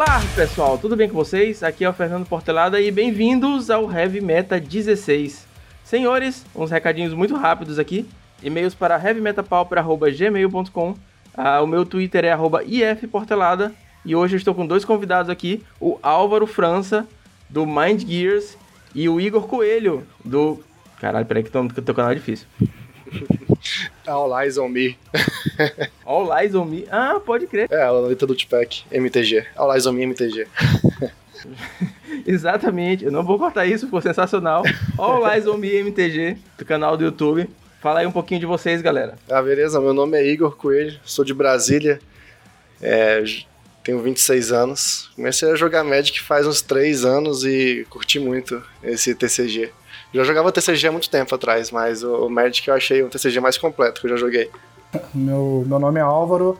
Olá pessoal, tudo bem com vocês? Aqui é o Fernando Portelada e bem-vindos ao Heavy Meta 16. Senhores, uns recadinhos muito rápidos aqui. E-mails para heavymetapauper.gmail.com ah, O meu Twitter é ifportelada e hoje eu estou com dois convidados aqui, o Álvaro França, do Mind Gears, e o Igor Coelho, do... Caralho, peraí que teu canal é difícil. All Eyes on Me. All Eyes on Me? Ah, pode crer. É, a letra do Tupac, MTG. All Eyes on Me, MTG. Exatamente, eu não vou cortar isso, ficou sensacional. All Eyes on Me, MTG, do canal do YouTube. Fala aí um pouquinho de vocês, galera. Ah, beleza, meu nome é Igor Coelho, sou de Brasília. É, tenho 26 anos. Comecei a jogar Magic faz uns 3 anos e curti muito esse TCG. Já jogava TCG há muito tempo atrás, mas o Magic eu achei um TCG mais completo que eu já joguei. Meu, meu nome é Álvaro,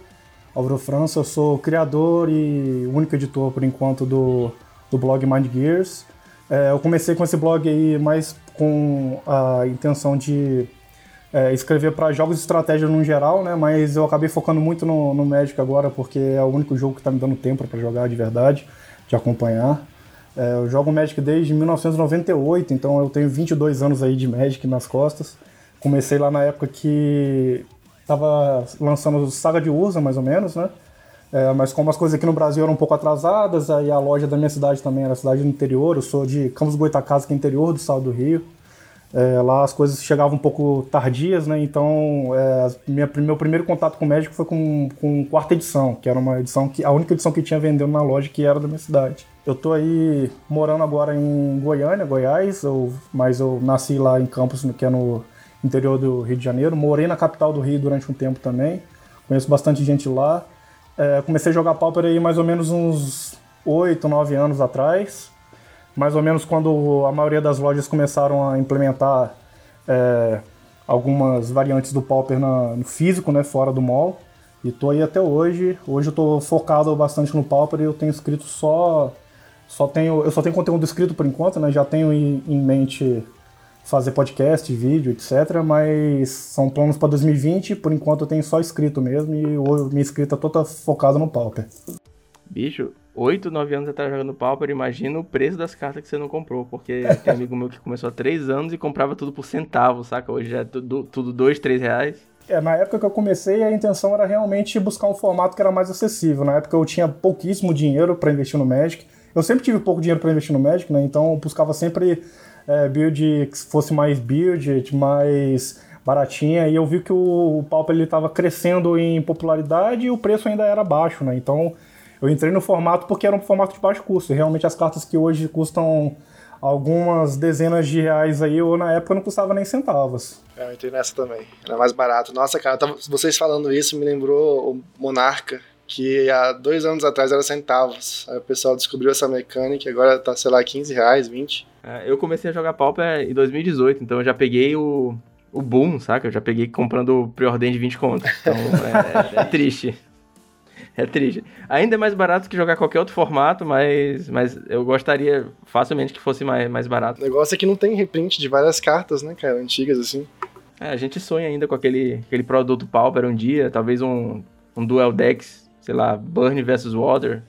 Álvaro França, eu sou criador e único editor por enquanto do, do blog Mind Gears. É, eu comecei com esse blog aí mais com a intenção de é, escrever para jogos de estratégia no geral, né? Mas eu acabei focando muito no, no Magic agora porque é o único jogo que está me dando tempo para jogar de verdade, de acompanhar. É, eu jogo Magic desde 1998, então eu tenho 22 anos aí de Magic nas costas. Comecei lá na época que estava lançando Saga de Urza, mais ou menos, né? É, mas como as coisas aqui no Brasil eram um pouco atrasadas, aí a loja da minha cidade também era cidade do interior, eu sou de Campos Goitacazes, que é interior do estado do Rio. É, lá as coisas chegavam um pouco tardias, né? Então, é, minha, meu primeiro contato com o Magic foi com, com quarta edição, que era uma edição que a única edição que tinha vendendo na loja que era da minha cidade. Eu tô aí morando agora em Goiânia, Goiás, eu, mas eu nasci lá em Campos, que é no interior do Rio de Janeiro. Morei na capital do Rio durante um tempo também. Conheço bastante gente lá. É, comecei a jogar Pauper aí mais ou menos uns 8, 9 anos atrás. Mais ou menos quando a maioria das lojas começaram a implementar é, algumas variantes do Pauper na, no físico, né, fora do mall. E tô aí até hoje. Hoje eu tô focado bastante no Pauper e eu tenho escrito só só tenho, eu só tenho conteúdo escrito por enquanto, né? Já tenho em, em mente fazer podcast, vídeo, etc. Mas são planos para 2020. Por enquanto eu tenho só escrito mesmo e minha escrita toda focada no Pauper. Bicho, 8, 9 anos atrás jogando Pauper, imagina o preço das cartas que você não comprou. Porque tem amigo meu que começou há 3 anos e comprava tudo por centavo, saca? Hoje é tudo, tudo 2, 3 reais. É, na época que eu comecei, a intenção era realmente buscar um formato que era mais acessível. Na época eu tinha pouquíssimo dinheiro para investir no Magic. Eu sempre tive pouco dinheiro para investir no Magic, né? Então eu buscava sempre é, build que fosse mais build, mais baratinha, e eu vi que o, o Pauper ele estava crescendo em popularidade e o preço ainda era baixo, né? Então eu entrei no formato porque era um formato de baixo custo. E realmente as cartas que hoje custam algumas dezenas de reais aí, ou na época não custava nem centavos. É, eu entrei nessa também. Era mais barato. Nossa, cara, tava, vocês falando isso me lembrou o Monarca que há dois anos atrás era centavos. Aí o pessoal descobriu essa mecânica e agora tá, sei lá, 15 reais, 20. É, eu comecei a jogar Pauper em 2018, então eu já peguei o, o boom, saca? Eu já peguei comprando pre-ordem de 20 contas. Então é, é, é, triste. É triste. Ainda é mais barato que jogar qualquer outro formato, mas, mas eu gostaria facilmente que fosse mais, mais barato. O negócio é que não tem reprint de várias cartas, né, cara? Antigas assim. É, a gente sonha ainda com aquele, aquele produto Pauper um dia, talvez um, um Duel Decks sei lá, Burn versus Water.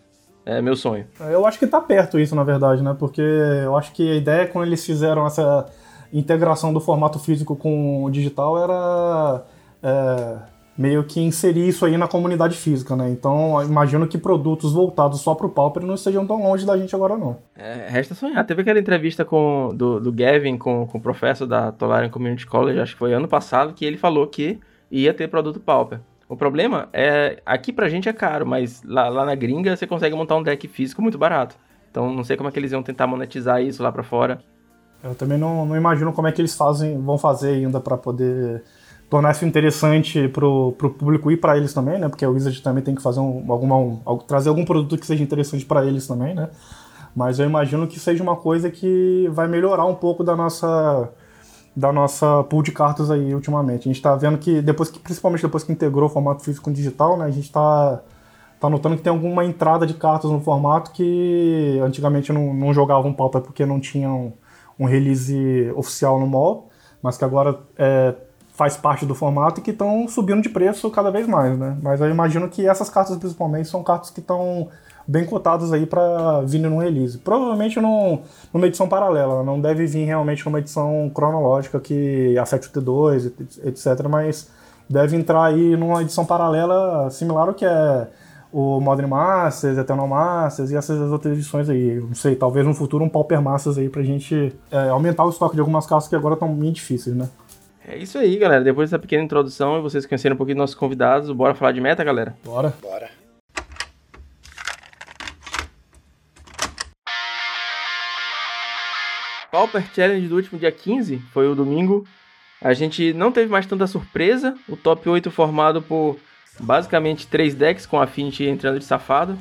É meu sonho. Eu acho que tá perto isso, na verdade, né? Porque eu acho que a ideia quando eles fizeram essa integração do formato físico com o digital era é, meio que inserir isso aí na comunidade física, né? Então imagino que produtos voltados só pro Pauper não estejam tão longe da gente agora, não. É, resta sonhar. Teve aquela entrevista com, do, do Gavin com, com o professor da Tolarian Community College, acho que foi ano passado, que ele falou que ia ter produto Pauper. O problema é, aqui pra gente é caro, mas lá, lá na gringa você consegue montar um deck físico muito barato. Então não sei como é que eles iam tentar monetizar isso lá pra fora. Eu também não, não imagino como é que eles fazem, vão fazer ainda para poder tornar isso interessante pro, pro público e para eles também, né? Porque o Wizard também tem que fazer um, alguma, um, trazer algum produto que seja interessante para eles também, né? Mas eu imagino que seja uma coisa que vai melhorar um pouco da nossa da nossa pool de cartas aí ultimamente. A gente está vendo que depois que, principalmente depois que integrou o formato físico com digital, né, a gente está tá notando que tem alguma entrada de cartas no formato que antigamente não, não jogavam pauta porque não tinham um release oficial no mall, mas que agora é, faz parte do formato e que estão subindo de preço cada vez mais, né? Mas eu imagino que essas cartas principalmente são cartas que estão bem cotadas aí para vir num release. Provavelmente num, numa edição paralela, não deve vir realmente numa edição cronológica que afete o T2, etc, mas deve entrar aí numa edição paralela similar ao que é o Modern Masters, Eternal Masters e essas outras edições aí. Não sei, talvez no futuro um Pauper Masters aí pra gente é, aumentar o estoque de algumas cartas que agora estão bem difíceis, né? É isso aí, galera. Depois dessa pequena introdução e vocês conhecerem um pouquinho dos nossos convidados, bora falar de meta, galera? Bora. Bora. Pauper Challenge do último dia 15, foi o domingo. A gente não teve mais tanta surpresa. O top 8 formado por basicamente três decks com Affinity entrando de safado.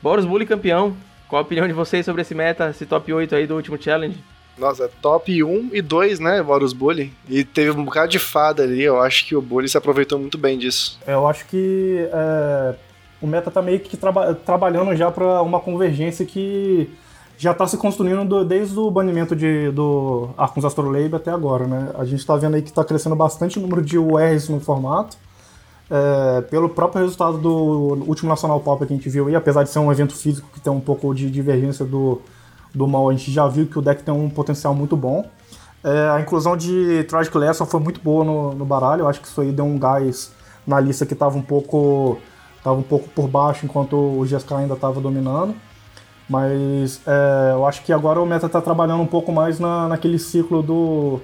Boros Bully campeão. Qual a opinião de vocês sobre esse meta, esse top 8 aí do último challenge? Nossa, top 1 e 2, né, Boros Bully. E teve um bocado de fada ali, eu acho que o Bully se aproveitou muito bem disso. Eu acho que é, o meta tá meio que traba trabalhando já para uma convergência que já está se construindo do, desde o banimento de, do Arcons Astrolabe até agora, né? A gente está vendo aí que está crescendo bastante o número de URs no formato. É, pelo próprio resultado do último Nacional Pop que a gente viu aí, apesar de ser um evento físico que tem um pouco de divergência do, do mal, a gente já viu que o deck tem um potencial muito bom. É, a inclusão de Tragic Lesson foi muito boa no, no baralho, eu acho que isso aí deu um gás na lista que estava um pouco tava um pouco por baixo enquanto o GSK ainda estava dominando. Mas é, eu acho que agora o meta está trabalhando um pouco mais na, naquele ciclo do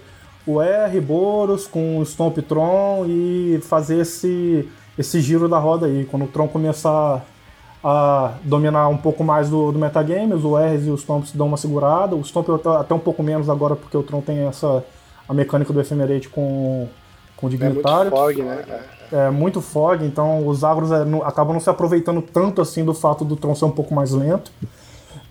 o R, Boros com o Stomp Tron e fazer esse, esse giro da roda aí. Quando o Tron começar a dominar um pouco mais do, do metagame, os URs e os Stomps dão uma segurada. O Stomp até um pouco menos agora, porque o Tron tem essa a mecânica do Ephemerate com, com o Dignitário. É muito fog, né? É, é muito fog, então os agros é, não, acabam não se aproveitando tanto assim do fato do Tron ser um pouco mais lento.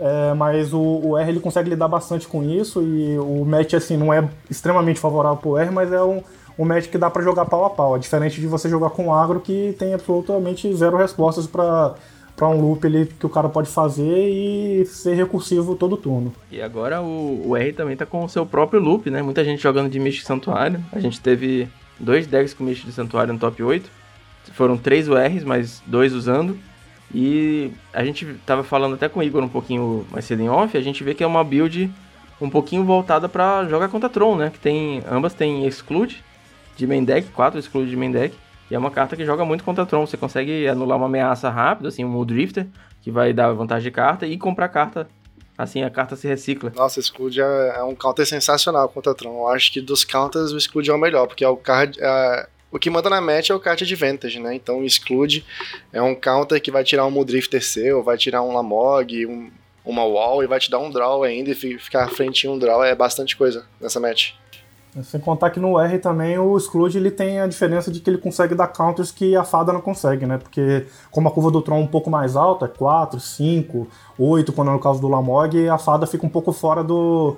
É, mas o, o, R ele consegue lidar bastante com isso e o match assim não é extremamente favorável pro R, mas é um, um match que dá para jogar pau a pau. É diferente de você jogar com agro que tem absolutamente zero respostas para para um loop ele, que o cara pode fazer e ser recursivo todo turno. E agora o, o R também tá com o seu próprio loop, né? Muita gente jogando de Mystic Santuário. A gente teve dois decks com Mystic Santuário no top 8. Foram três URs, mas dois usando. E a gente tava falando até com o Igor um pouquinho mais cedo em off, a gente vê que é uma build um pouquinho voltada para jogar contra Tron, né? Que tem ambas tem exclude de main deck, quatro exclude de main deck, e é uma carta que joga muito contra Tron. Você consegue anular uma ameaça rápido, assim, um Drifter, que vai dar vantagem de carta e comprar carta Assim, a carta se recicla. Nossa, Scud é, é, um counter sensacional contra Tron. Eu acho que dos counters o Scud é o melhor, porque é o card, é, o que manda na match é o card advantage, né? Então exclude é um counter que vai tirar um Mudrifter seu, vai tirar um Lamog, um, uma wall e vai te dar um draw ainda e ficar à frente em um draw é bastante coisa nessa match. Sem contar que no R também o Exclude ele tem a diferença de que ele consegue dar counters que a fada não consegue, né? Porque como a curva do Tron é um pouco mais alta, 4, 5, 8, quando é no caso do Lamog, a fada fica um pouco fora do,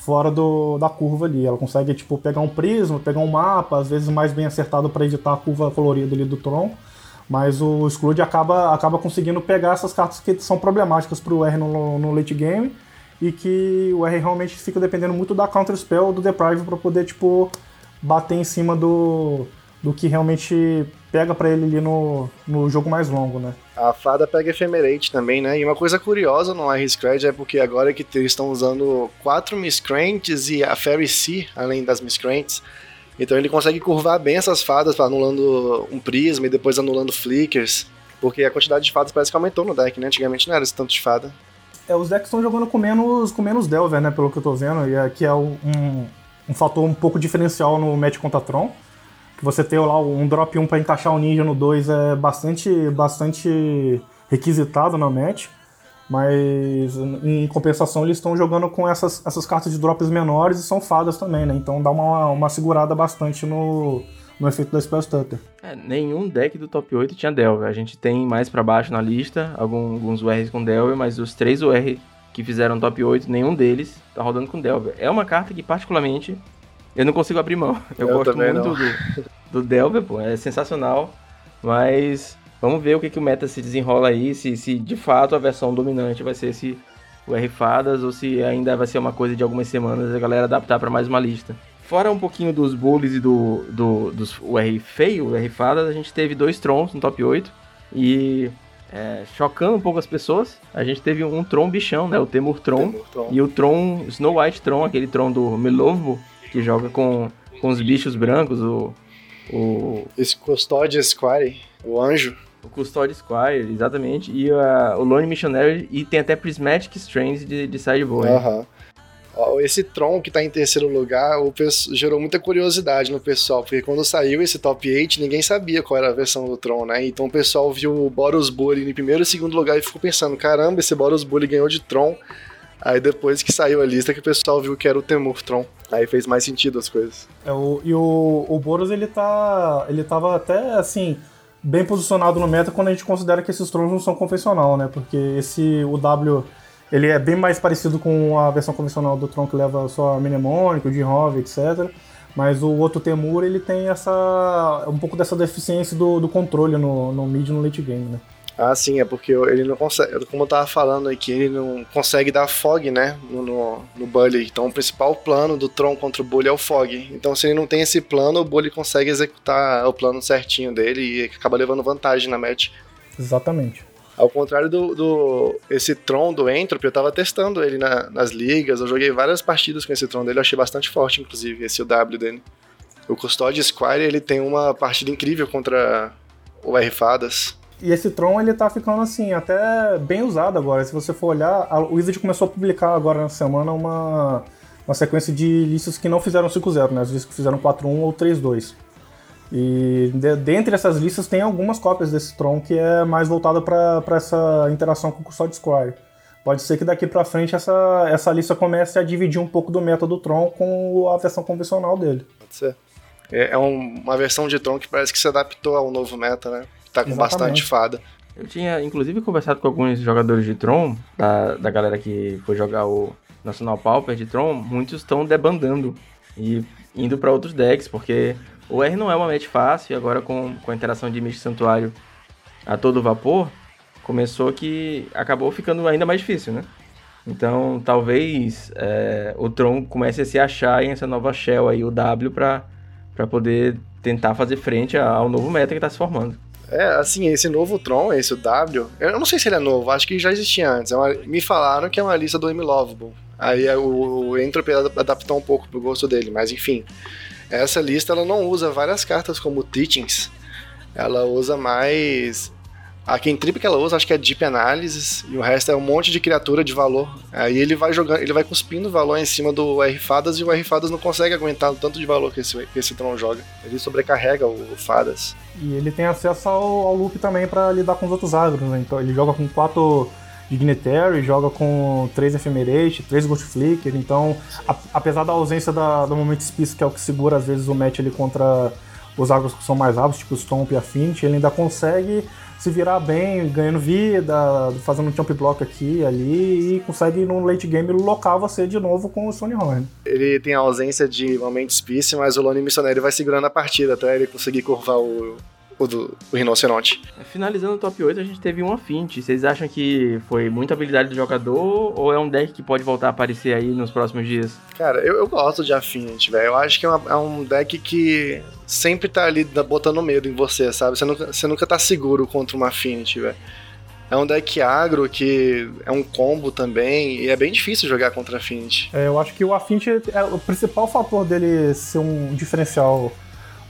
fora do, da curva ali. Ela consegue tipo pegar um prisma, pegar um mapa, às vezes mais bem acertado para evitar a curva colorida ali do Tron. Mas o Scrooge acaba, acaba conseguindo pegar essas cartas que são problemáticas para o R no, no, late game e que o R realmente fica dependendo muito da counter spell do Deprive para poder tipo bater em cima do, do que realmente pega para ele ali no, no jogo mais longo, né? A fada pega Ephemerate também, né? E uma coisa curiosa no R Scratch é porque agora que eles estão usando quatro Miscreants e a Fairy Sea, além das Miscreants, então ele consegue curvar bem essas fadas, anulando um prisma e depois anulando flickers, porque a quantidade de fadas parece que aumentou no deck, né? Antigamente não era esse tanto de fada. É, os decks estão jogando com menos, com menos Delver, né? Pelo que eu tô vendo, e aqui é um, um fator um pouco diferencial no match contra Tron você ter lá um drop 1 para encaixar o ninja no 2 é bastante, bastante requisitado na match. Mas em compensação eles estão jogando com essas, essas cartas de drops menores e são fadas também, né? Então dá uma, uma segurada bastante no, no efeito da Spell Stutter. É, nenhum deck do top 8 tinha Delver. A gente tem mais para baixo na lista alguns, alguns URs com Delver, mas os três UR que fizeram top 8, nenhum deles tá rodando com Delver. É uma carta que particularmente eu não consigo abrir mão. Eu, eu gosto muito do, do Delver, pô, é sensacional. Mas vamos ver o que, que o meta se desenrola aí, se, se de fato a versão dominante vai ser esse o R Fadas ou se ainda vai ser uma coisa de algumas semanas a galera adaptar para mais uma lista. fora um pouquinho dos bullies e do, do dos, o R feio, o R fadas, a gente teve dois Trons no top 8. E é, chocando um pouco as pessoas, a gente teve um Tron bichão, né? O Temur Tron. Temur Tron. E o Tron, Snow White Tron, aquele Tron do Milovbo, que joga com, com os bichos brancos, o... o... Esse Custódio Squire, o anjo. O Custódio Squire, exatamente. E a, o Lone Missionary, e tem até Prismatic Strands de, de Sideboard. Aham. Uh -huh. Esse Tron que tá em terceiro lugar o gerou muita curiosidade no pessoal, porque quando saiu esse top 8, ninguém sabia qual era a versão do Tron, né? Então o pessoal viu o Boros Bully em primeiro e segundo lugar e ficou pensando: caramba, esse Boros Bully ganhou de Tron. Aí depois que saiu a lista que o pessoal viu que era o Temur Tron. Aí fez mais sentido as coisas. É, o, e o, o Boros ele tá. ele tava até assim. Bem posicionado no meta quando a gente considera que esses Trons não são convencional, né? Porque esse o W ele é bem mais parecido com a versão convencional do Tron que leva só a mnemônica, o Jinhov, etc. Mas o outro Temur, ele tem essa um pouco dessa deficiência do, do controle no, no mid e no late game, né? Ah, sim, é porque ele não consegue, como eu tava falando aqui, ele não consegue dar fog, né, no, no, no Bully. Então o principal plano do Tron contra o Bully é o fog. Então se ele não tem esse plano, o Bully consegue executar o plano certinho dele e acaba levando vantagem na match. Exatamente. Ao contrário do, do esse Tron do Entropy, eu tava testando ele na, nas ligas, eu joguei várias partidas com esse Tron dele, eu achei bastante forte, inclusive, esse o W dele. O Custódio Squire, ele tem uma partida incrível contra o R Fadas. E esse Tron, ele tá ficando assim, até bem usado agora. Se você for olhar, a Wizard começou a publicar agora na semana uma, uma sequência de listas que não fizeram 5-0, né? As listas que fizeram 4-1 ou 3-2. E de, dentre essas listas tem algumas cópias desse Tron que é mais voltada para essa interação com o Custode Squire. Pode ser que daqui para frente essa, essa lista comece a dividir um pouco do método Tron com a versão convencional dele. Pode ser. É, é um, uma versão de Tron que parece que se adaptou ao novo meta, né? Tá com Exatamente. bastante fada. Eu tinha, inclusive, conversado com alguns jogadores de Tron, da, da galera que foi jogar o Nacional Pauper de Tron, muitos estão debandando e indo para outros decks, porque o R não é uma match fácil, e agora com, com a interação de Místico Santuário a todo vapor, começou que acabou ficando ainda mais difícil, né? Então, talvez é, o Tron comece a se achar em essa nova shell aí, o W, para poder tentar fazer frente ao novo meta que está se formando. É, assim, esse novo Tron, esse W, eu não sei se ele é novo, acho que já existia antes. É uma, me falaram que é uma lista do M Lovable. Aí o, o Entropy adaptou um pouco pro gosto dele, mas enfim. Essa lista ela não usa várias cartas como Teachings, ela usa mais. A Kentrip que ela usa, acho que é Deep Analysis, e o resto é um monte de criatura de valor. Aí ele vai jogando, ele vai cuspindo valor em cima do R Fadas e o R Fadas não consegue aguentar o tanto de valor que esse, que esse Tron joga. Ele sobrecarrega o, Fadas. E ele tem acesso ao, ao loop também para lidar com os outros agros, né? Então ele joga com quatro Dignitary, joga com 3 Ephemerate, 3 Ghost Flicker, então, a, apesar da ausência da, do Moment Spice, que é o que segura às vezes o match ali contra os agros que são mais rápidos, tipo Stomp e Affinity, ele ainda consegue se virar bem, ganhando vida, fazendo um jump block aqui ali, e consegue no late game locar você de novo com o Sony Horn. Ele tem a ausência de Moment Spice, mas o Lone Missionário vai segurando a partida até ele conseguir curvar o, o do o rinoceronte. Finalizando o top 8, a gente teve um Affinity. Vocês acham que foi muita habilidade do jogador ou é um deck que pode voltar a aparecer aí nos próximos dias? Cara, eu, eu gosto de Affinity, velho. Eu acho que é, uma, é, um deck que sempre tá ali botando medo em você, sabe? Você nunca, você nunca tá seguro contra uma Affinity, velho. É um deck agro que é um combo também e é bem difícil jogar contra Affinity. É, eu acho que o Affinity, é, o principal fator dele ser um diferencial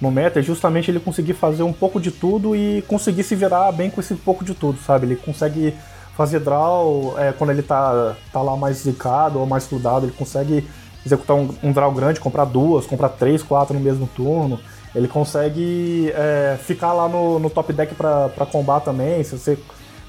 no meta é justamente ele conseguir fazer um pouco de tudo e conseguir se virar bem com esse pouco de tudo, sabe? Ele consegue fazer draw é, quando ele tá, tá lá mais zicado ou mais fludado, ele consegue executar um, um, draw grande, comprar duas, comprar três, quatro no mesmo turno. Ele consegue é, ficar lá no, no top deck para combar também. Se você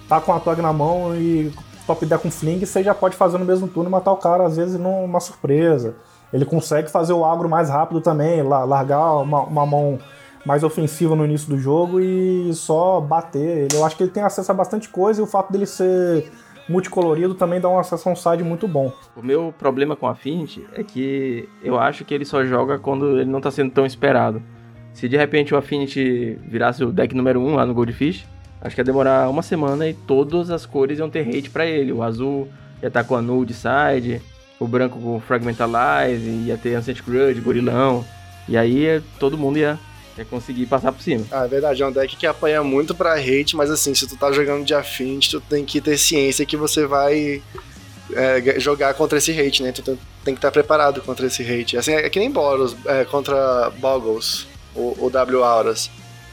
tá com a tog na mão e top deck com fling, você já pode fazer no mesmo turno e matar o cara, às vezes numa surpresa. Ele consegue fazer o agro mais rápido também, largar uma, uma mão mais ofensiva no início do jogo e só bater. Eu acho que ele tem acesso a bastante coisa e o fato dele ser multicolorido também dá um acesso a um side muito bom. O meu problema com a Affinity é que eu acho que ele só joga quando ele não está sendo tão esperado. Se de repente o Affinity virasse o deck número 1 lá no Goldfish, acho que ia demorar uma semana e todas as cores iam ter hate para ele. O azul ia estar tá com a null de side, o branco com Fragmentalize, ia ter Ancient Grudge, Gorilão. E aí todo mundo ia, ia conseguir passar por cima. Ah, é verdade, é um deck que apanha muito pra hate, mas assim, se tu tá jogando de Affinity, tu tem que ter ciência que você vai é, jogar contra esse hate, né? Tu tem, tem que estar preparado contra esse hate. Assim, é que nem Boros é, contra Boggles, ou, ou W Auras.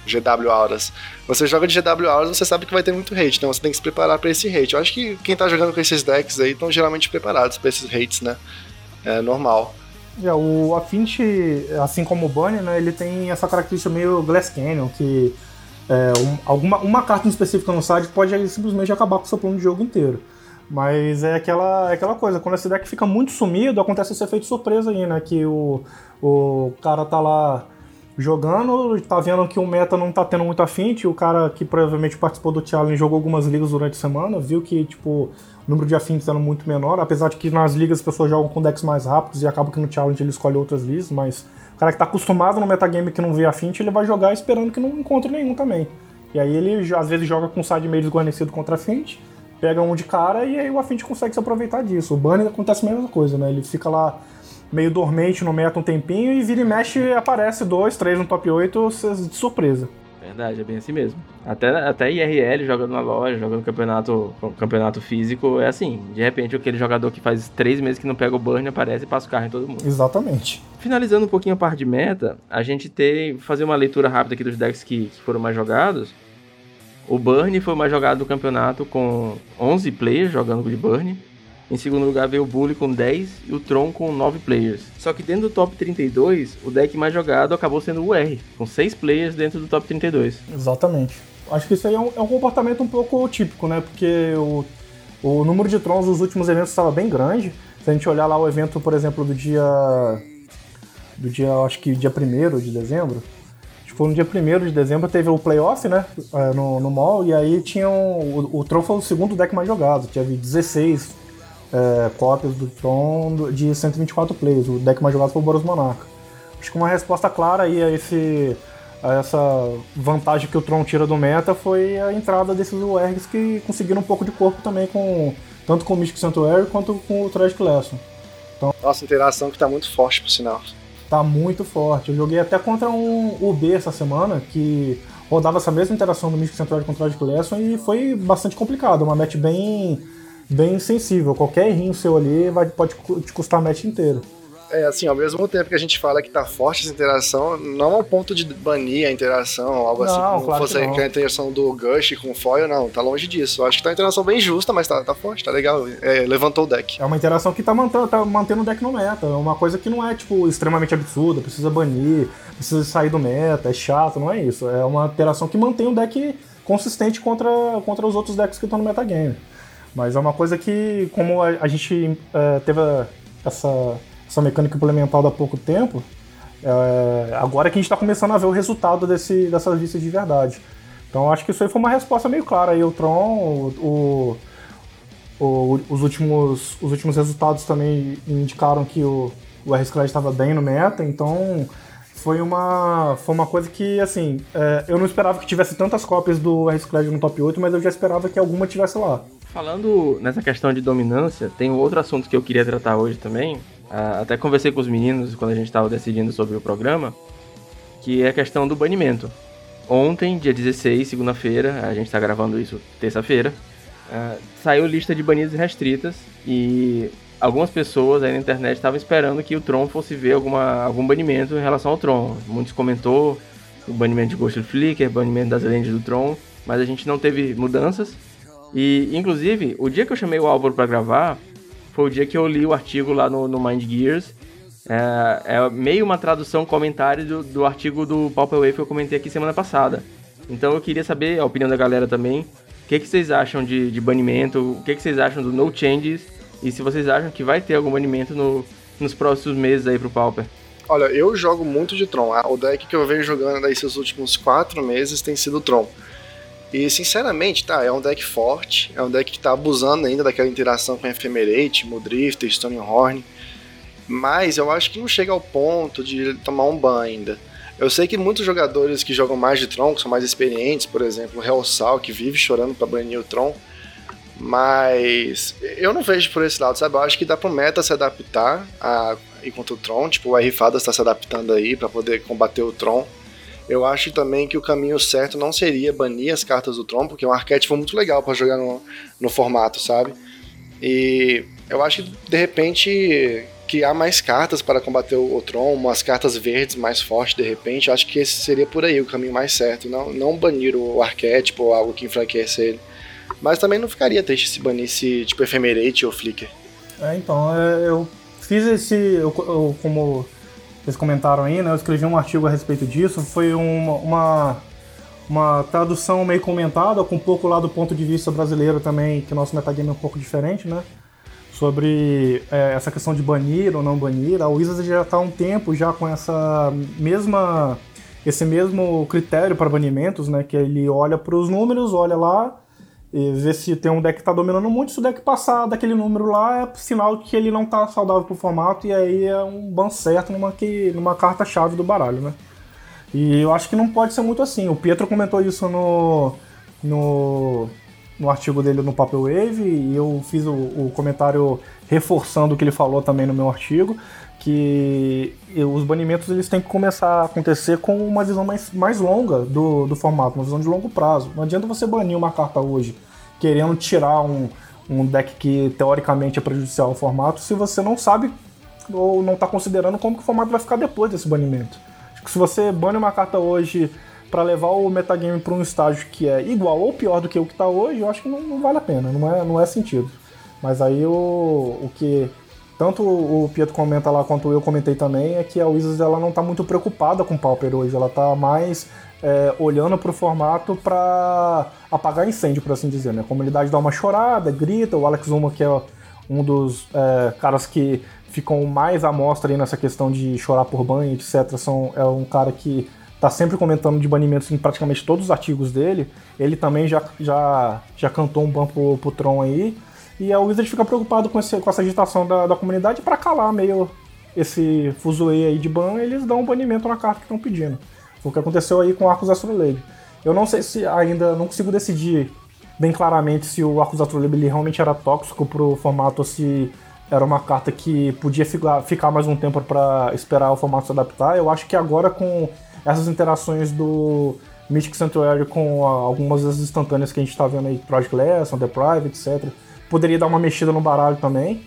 GW Auras. Você joga de GW Auras, você sabe que vai ter muito hate, então você tem que se preparar para esse hate. Eu acho que quem tá jogando com esses decks aí estão geralmente preparados para esses hates, né? É normal. É, o Affinity, assim como o Bunny, né, ele tem essa característica meio Glass Canyon, que é, um, alguma, uma carta em específico no site pode simplesmente acabar com o seu plano de jogo inteiro. Mas é aquela, é aquela coisa, quando esse deck fica muito sumido, acontece esse efeito surpresa aí, né? Que o, o cara tá lá jogando, tá vendo que o meta não tá tendo muito afinte, o cara que provavelmente participou do challenge jogou algumas ligas durante a semana, viu que, tipo, o número de afintes era muito menor, apesar de que nas ligas as pessoas jogam com decks mais rápidos e acaba que no challenge ele escolhe outras ligas, mas o cara que tá acostumado no metagame que não vê afinte, ele vai jogar esperando que não encontre nenhum também. E aí ele às vezes joga com side meio desguarnecido contra afinte, pega um de cara e aí o afinte consegue se aproveitar disso. O Bunny acontece a mesma coisa, né? Ele fica lá meio dormente no meta um tempinho e vira e mexe aparece dois, três no top 8 de surpresa. Verdade, é bem assim mesmo. Até, até IRL jogando na loja, jogando campeonato, campeonato físico, é assim. De repente, aquele jogador que faz três meses que não pega o burn aparece e passa o carro em todo mundo. Exatamente. Finalizando um pouquinho a parte de meta, a gente tem fazer uma leitura rápida aqui dos decks que, que foram mais jogados. O Burn foi mais jogado do campeonato com 11 players jogando de Burn. Em segundo lugar veio o Bully com 10 e o Tron com 9 players. Só que dentro do top 32, o deck mais jogado acabou sendo o R, com 6 players dentro do top 32. Exatamente. Acho que isso aí é um, é um comportamento um pouco típico, né? Porque o, o número de Trons nos últimos eventos estava bem grande. Se a gente olhar lá o evento, por exemplo, do dia. Do dia, acho que dia 1 de dezembro. Foi no dia 1 de dezembro, teve o playoff, né? É, no, no mall, e aí tinham. O, o Tron foi o segundo deck mais jogado. Tinha 16 é, cópias do Tron de 124 plays. O deck mais jogado foi o Boros Monarca. Acho que uma resposta clara aí a, esse, a essa vantagem que o Tron tira do meta foi a entrada desses URGs que conseguiram um pouco de corpo também com tanto com o Mystic Sanctuary quanto com o Tragic Lesson. Então, Nossa, interação que tá muito forte, por sinal. Tá muito forte. Eu joguei até contra um UB essa semana, que rodava essa mesma interação do Mystic Sanctuary com o Tragic Lesson e foi bastante complicado. Uma match bem bem sensível. Qualquer errinho seu ali vai, pode te custar a match inteira. É, assim, ao mesmo tempo que a gente fala que tá forte essa interação, não ao ponto de banir a interação, algo não, assim, como claro fosse que, que a interação do Gush com o Foil, não, tá longe disso. Acho que tá uma interação bem justa, mas tá, tá forte, tá legal. É, levantou o deck. É uma interação que tá mantendo, tá mantendo o deck no meta. É uma coisa que não é, tipo, extremamente absurda, precisa banir, precisa sair do meta, é chato, não é isso. É uma interação que mantém o deck consistente contra, contra os outros decks que estão no metagame. Mas é uma coisa que, como a, a gente é, teve essa, essa mecânica implementada há pouco tempo, é, agora que a gente está começando a ver o resultado desse, dessas listas de verdade. Então acho que isso aí foi uma resposta meio clara. Aí o Tron, o, o, os, últimos, os últimos resultados também indicaram que o, o R-Scred estava bem no meta, então foi uma, foi uma coisa que, assim, é, eu não esperava que tivesse tantas cópias do R-Scred no top 8, mas eu já esperava que alguma tivesse lá. Falando nessa questão de dominância, tem outro assunto que eu queria tratar hoje também. Ah, até conversei com os meninos quando a gente estava decidindo sobre o programa, que é a questão do banimento. Ontem, dia 16, segunda-feira, a gente está gravando isso terça-feira, uh, saiu lista de banidos restritas e algumas pessoas aí na internet estavam esperando que o Tron fosse ver alguma, algum banimento em relação ao Tron. Muitos comentou o banimento de Ghost Flicker, banimento das lendas do Tron, mas a gente não teve mudanças. E, inclusive, o dia que eu chamei o Álvaro para gravar, foi o dia que eu li o artigo lá no, no Mind Gears. É, é, meio uma tradução, comentário do, do artigo do Pauper Wave que eu comentei aqui semana passada. Então eu queria saber a opinião da galera também. O que, que vocês acham de, de banimento? O que, que vocês acham do No Changes? E se vocês acham que vai ter algum banimento no, nos próximos meses aí pro Pauper? Olha, eu jogo muito de Tron. O deck que eu venho jogando nesses últimos quatro meses tem sido Tron. E sinceramente, tá, é um deck forte, é um deck que tá abusando ainda daquela interação com Ephemerate, Mudrifter, Stonehorn. Mas eu acho que não chega ao ponto de tomar um ban ainda. Eu sei que muitos jogadores que jogam mais de Tron, que são mais experientes, por exemplo, o Hellsal, que vive chorando para banir o Tron, Mas eu não vejo por esse lado, sabe? Eu acho que dá pro meta se adaptar a, enquanto o Tron. Tipo, o R-Fada está se adaptando aí para poder combater o Tron. Eu acho também que o caminho certo não seria banir as cartas do Tron, porque é um arquétipo muito legal para jogar no, no formato, sabe? E eu acho que de repente criar mais cartas para combater o, o Tron, umas cartas verdes mais fortes de repente, eu acho que esse seria por aí o caminho mais certo. Não, não banir o arquétipo ou algo que enfraquece ele. Mas também não ficaria triste se banisse tipo Ephemerate ou Flicker. É, então, é, eu fiz esse. Eu, eu, como vocês comentaram aí, né? Eu escrevi um artigo a respeito disso. Foi uma, uma, uma tradução meio comentada, com um pouco lá do ponto de vista brasileiro também, que o nosso metagame é um pouco diferente, né? Sobre é, essa questão de banir ou não banir. A Wizards já está há um tempo já com essa mesma esse mesmo critério para banimentos, né? Que ele olha para os números, olha lá e ver se tem um deck que tá dominando muito. Se o deck passar daquele número lá, é sinal que ele não tá saudável pro formato, e aí é um ban certo numa, que, numa carta-chave do baralho, né? E eu acho que não pode ser muito assim. O Pietro comentou isso no, no, no artigo dele no Papel Wave, e eu fiz o, o comentário reforçando o que ele falou também no meu artigo que os banimentos eles têm que começar a acontecer com uma visão mais, mais longa do, do formato, uma visão de longo prazo. Não adianta você banir uma carta hoje querendo tirar um, um deck que teoricamente é prejudicial ao formato se você não sabe ou não está considerando como que o formato vai ficar depois desse banimento. Acho que se você bane uma carta hoje para levar o metagame para um estágio que é igual ou pior do que o que está hoje, eu acho que não, não, vale a pena, não é, não é sentido. Mas aí o, o que tanto o Pietro comenta lá quanto eu comentei também, é que a Wizards ela não está muito preocupada com o Pauper hoje, ela está mais é, olhando para o formato para apagar incêndio, por assim dizer. Né? A comunidade dá uma chorada, grita, o Alex Zuma, que é um dos é, caras que ficam mais à mostra nessa questão de chorar por banho, etc., são, é um cara que está sempre comentando de banimentos em praticamente todos os artigos dele. Ele também já, já, já cantou um ban pro, pro Tron aí. E a Wizard fica preocupado com, esse, com essa agitação da, da comunidade para calar meio esse fuzuê aí de ban, eles dão um banimento na carta que estão pedindo. Foi o que aconteceu aí com o Arcos Astrolabe. Eu não sei se ainda não consigo decidir bem claramente se o Arcos Astrolabe ele realmente era tóxico pro formato ou se era uma carta que podia ficar, ficar mais um tempo para esperar o formato se adaptar. Eu acho que agora com essas interações do Mythic Sanctuary com algumas das instantâneas que a gente está vendo aí, Project Lesson, The Private, etc Poderia dar uma mexida no baralho também,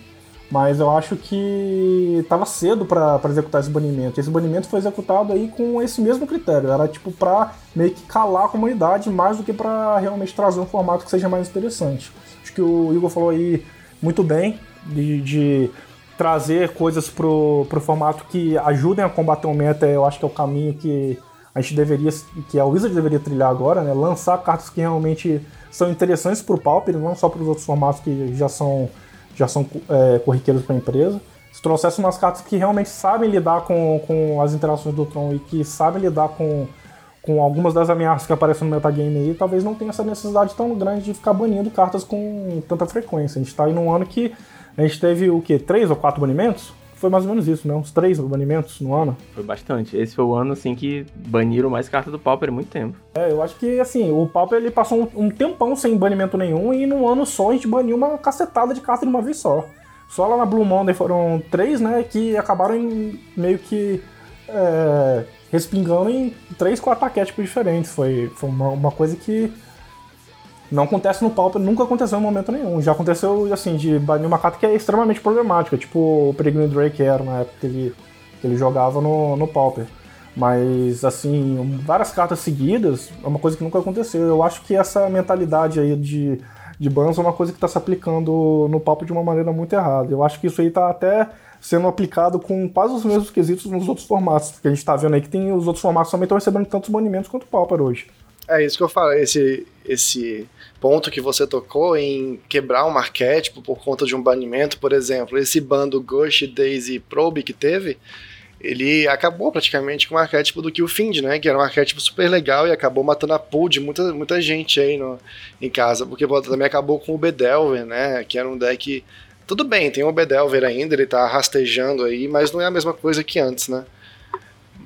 mas eu acho que estava cedo para executar esse banimento. Esse banimento foi executado aí com esse mesmo critério, era tipo para meio que calar a comunidade mais do que para realmente trazer um formato que seja mais interessante. Acho que o Igor falou aí muito bem de, de trazer coisas pro, pro formato que ajudem a combater o meta, eu acho que é o caminho que a gente deveria, que a Wizard deveria trilhar agora, né? Lançar cartas que realmente são interessantes para o Pauper, não só para os outros formatos que já são, já são é, corriqueiros para a empresa. Se trouxesse umas cartas que realmente sabem lidar com, com as interações do Tron e que sabem lidar com, com algumas das ameaças que aparecem no metagame aí, talvez não tenha essa necessidade tão grande de ficar banindo cartas com tanta frequência. A gente está aí num ano que a gente teve o quê? Três ou quatro banimentos? foi mais ou menos isso, né? Uns três banimentos no ano. Foi bastante. Esse foi o ano, assim, que baniram mais cartas do Pauper há muito tempo. É, eu acho que, assim, o Pauper ele passou um, um tempão sem banimento nenhum e num ano só a gente baniu uma cacetada de cartas de uma vez só. Só lá na Blue Monday foram três, né, que acabaram em, meio que é, respingando em três, quatro arquétipos diferentes. Foi, foi uma, uma coisa que não acontece no Pauper, nunca aconteceu em momento nenhum. Já aconteceu, assim, de banir uma carta que é extremamente problemática, tipo o Peregrine Drake era na época que ele, que ele jogava no, no Pauper. Mas, assim, várias cartas seguidas é uma coisa que nunca aconteceu. Eu acho que essa mentalidade aí de, de bans é uma coisa que está se aplicando no Pauper de uma maneira muito errada. Eu acho que isso aí está até sendo aplicado com quase os mesmos quesitos nos outros formatos. Porque a gente está vendo aí que tem os outros formatos também estão recebendo tantos banimentos quanto o Pauper hoje. É isso que eu falo, esse, esse ponto que você tocou em quebrar um arquétipo por conta de um banimento, por exemplo, esse bando Ghost, Daisy Probe que teve, ele acabou praticamente com o arquétipo do Killfind, né? Que era um arquétipo super legal e acabou matando a pool de muita, muita gente aí no, em casa, porque também acabou com o Bedelver, né? Que era um deck. Tudo bem, tem o Bedelver ainda, ele tá rastejando aí, mas não é a mesma coisa que antes, né?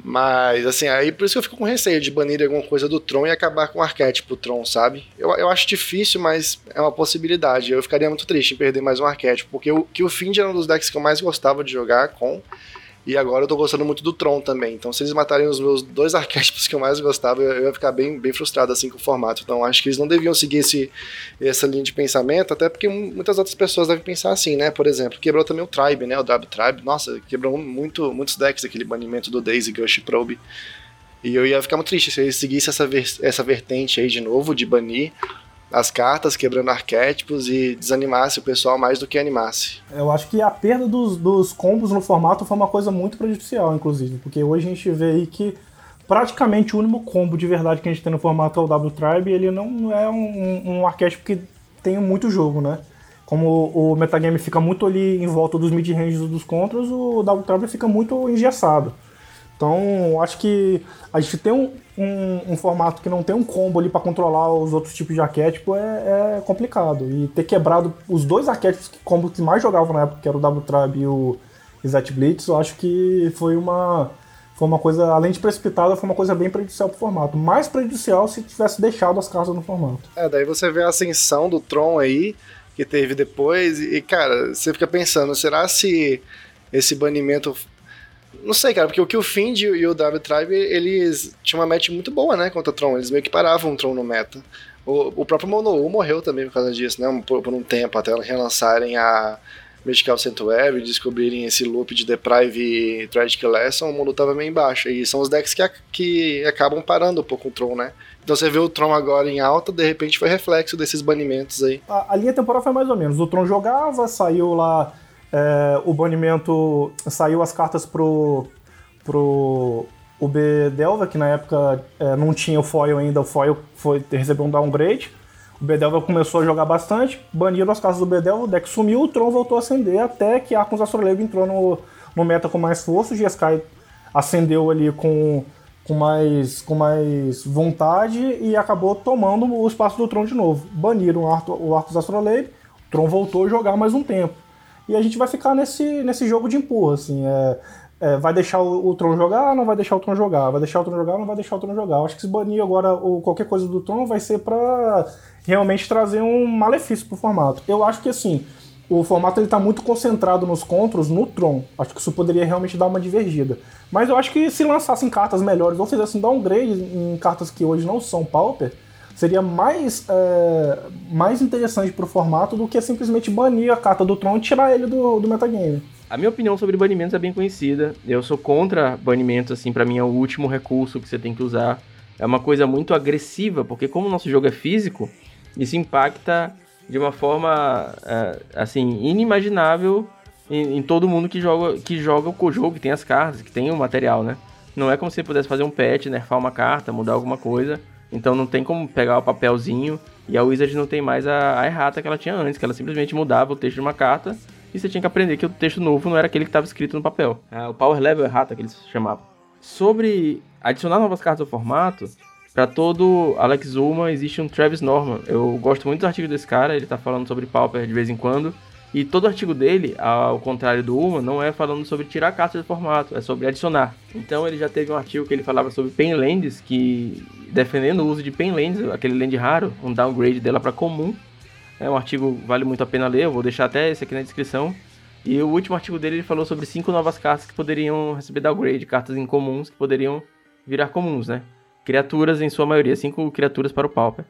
Mas, assim, aí por isso que eu fico com receio de banir alguma coisa do Tron e acabar com o arquétipo Tron, sabe? Eu, eu acho difícil, mas é uma possibilidade. Eu ficaria muito triste em perder mais um arquétipo, porque o, que o Find era um dos decks que eu mais gostava de jogar com. E agora eu tô gostando muito do Tron também. Então, se eles matarem os meus dois arquétipos que eu mais gostava, eu, ia ficar bem, bem frustrado assim com o formato. Então, acho que eles não deviam seguir esse, essa linha de pensamento, até porque muitas outras pessoas devem pensar assim, né? Por exemplo, quebrou também o Tribe, né? O W Tribe. Nossa, quebrou muito, muitos decks aquele banimento do Daisy Gush Probe. E eu ia ficar muito triste se eles seguissem essa, ver essa vertente aí de novo, de banir as cartas, quebrando arquétipos e desanimasse o pessoal mais do que animasse. Eu acho que a perda dos, dos combos no formato foi uma coisa muito prejudicial, inclusive, porque hoje a gente vê aí que praticamente o único combo de verdade que a gente tem no formato é o W Tribe, ele não é um, um arquétipo que tem muito jogo, né? Como o metagame fica muito ali em volta dos mid-ranges dos contras, o W Tribe fica muito engessado. Então, acho que a gente tem um, um, um, formato que não tem um combo ali para controlar os outros tipos de arquétipo é, é, complicado. E ter quebrado os dois arquétipos que combo que mais jogavam na época, que era o W e o Zet Blitz, eu acho que foi uma foi uma coisa, além de precipitada, foi uma coisa bem prejudicial pro formato. Mais prejudicial se tivesse deixado as cartas no formato. É, daí você vê a ascensão do Tron aí, que teve depois, e cara, você fica pensando, será se esse banimento não sei, cara, porque o que o Find e o W Tribe, eles tinham uma match muito boa, né, contra o Tron. Eles meio que paravam o Tron no meta. O, o próprio Monou morreu também por causa disso, né, por, por um tempo, até relançarem a Medical Sanctuary, descobrirem esse loop de Deprive e Tragic Lesson, o mundo tava meio embaixo. E são os decks que, que acabam parando um pouco o Tron, né? Então você vê o Tron agora em alta, de repente foi reflexo desses banimentos aí. A, a linha temporal foi mais ou menos. O Tron jogava, saiu lá é, o banimento saiu as cartas pro, pro B Delva, que na época é, não tinha o foil ainda, o foil foi, recebeu um downgrade. O Bedelva começou a jogar bastante, baniram as cartas do Bedelva, o deck sumiu, o Tron voltou a acender até que Arcos Astrolego entrou no, no meta com mais força, o GSky acendeu ali com, com, mais, com mais vontade e acabou tomando o espaço do Tron de novo. Baniram o Arcos Astrolabe, o Tron voltou a jogar mais um tempo. E a gente vai ficar nesse, nesse jogo de empurra, assim. É, é, vai deixar o, o, Tron jogar, não vai deixar o Tron jogar. Vai deixar o Tron jogar, não vai deixar o Tron jogar. Acho que se banir agora o, qualquer coisa do Tron vai ser para realmente trazer um malefício pro formato. Eu acho que assim, o formato ele tá muito concentrado nos controls no Tron. Acho que isso poderia realmente dar uma divergida. Mas eu acho que se lançassem cartas melhores, ou fizessem downgrade em cartas que hoje não são Pauper, seria mais, é, mais interessante pro formato do que simplesmente banir a carta do Tron e tirar ele do, do metagame. A minha opinião sobre banimentos é bem conhecida. Eu sou contra banimentos, assim, para mim é o último recurso que você tem que usar. É uma coisa muito agressiva, porque como o nosso jogo é físico, isso impacta de uma forma, é, assim, inimaginável em, em, todo mundo que joga, que joga o jogo, que tem as cartas, que tem o material, né? Não é como se você pudesse fazer um patch, nerfar uma carta, mudar alguma coisa então não tem como pegar o papelzinho e a Wizard não tem mais a, a errata que ela tinha antes, que ela simplesmente mudava o texto de uma carta e você tinha que aprender que o texto novo não era aquele que estava escrito no papel. É, o Power Level errata que eles chamavam. Sobre adicionar novas cartas ao formato, para todo Alex Zuma existe um Travis Norman. Eu gosto muito do artigo desse cara, ele tá falando sobre Pauper de vez em quando. E todo artigo dele, ao contrário do Uma, não é falando sobre tirar cartas do formato, é sobre adicionar. Então ele já teve um artigo que ele falava sobre Painlands, que defendendo o uso de Painlands, aquele land raro, um downgrade dela para comum. É um artigo vale muito a pena ler, eu vou deixar até esse aqui na descrição. E o último artigo dele ele falou sobre cinco novas cartas que poderiam receber downgrade, cartas incomuns que poderiam virar comuns, né? Criaturas em sua maioria, cinco criaturas para o Pauper.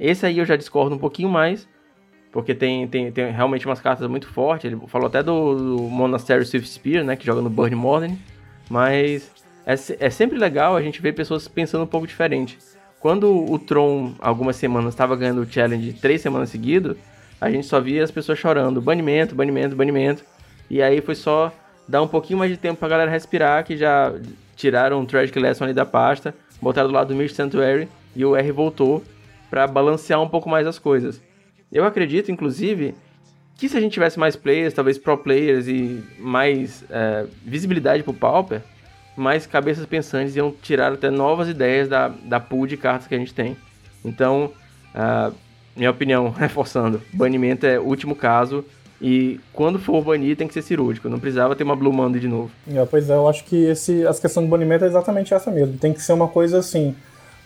Esse aí eu já discordo um pouquinho mais, porque tem, tem, tem realmente umas cartas muito fortes. Ele falou até do, do Monastery Swift Spear, né? Que joga no Burn Modern. Mas é, é sempre legal a gente ver pessoas pensando um pouco diferente. Quando o Tron, algumas semanas, estava ganhando o challenge três semanas seguidas, a gente só via as pessoas chorando. Banimento, banimento, banimento. E aí foi só dar um pouquinho mais de tempo pra galera respirar, que já tiraram o Tragic Lesson ali da pasta, botaram do lado do Mist Sanctuary e o R voltou para balancear um pouco mais as coisas. Eu acredito, inclusive, que se a gente tivesse mais players, talvez pro players e mais é, visibilidade pro Pauper, mais cabeças pensantes iam tirar até novas ideias da, da pool de cartas que a gente tem. Então, uh, minha opinião, reforçando, banimento é último caso. E quando for banir, tem que ser cirúrgico. Não precisava ter uma Blue Monday de novo. É, pois é, eu acho que esse, essa questão do banimento é exatamente essa mesmo. Tem que ser uma coisa assim.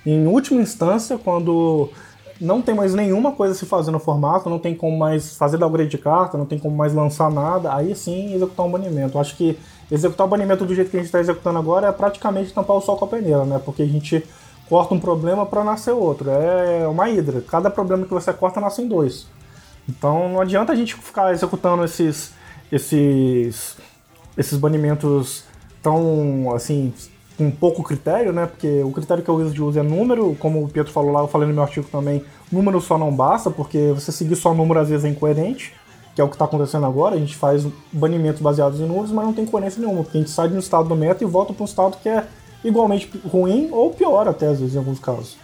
Em última instância, quando não tem mais nenhuma coisa a se fazer no formato, não tem como mais fazer downgrade de carta, não tem como mais lançar nada, aí sim executar um banimento. Acho que executar o banimento do jeito que a gente está executando agora é praticamente tampar o sol com a peneira, né? Porque a gente corta um problema para nascer outro. É uma hidra. Cada problema que você corta nasce em dois. Então não adianta a gente ficar executando esses esses esses banimentos tão assim com pouco critério, né? Porque o critério que eu uso de é número, como o Pietro falou lá, eu falei no meu artigo também, número só não basta, porque você seguir só número às vezes é incoerente, que é o que está acontecendo agora, a gente faz banimentos baseados em números, mas não tem coerência nenhuma, porque a gente sai de um estado do meta e volta para um estado que é igualmente ruim ou pior até às vezes em alguns casos.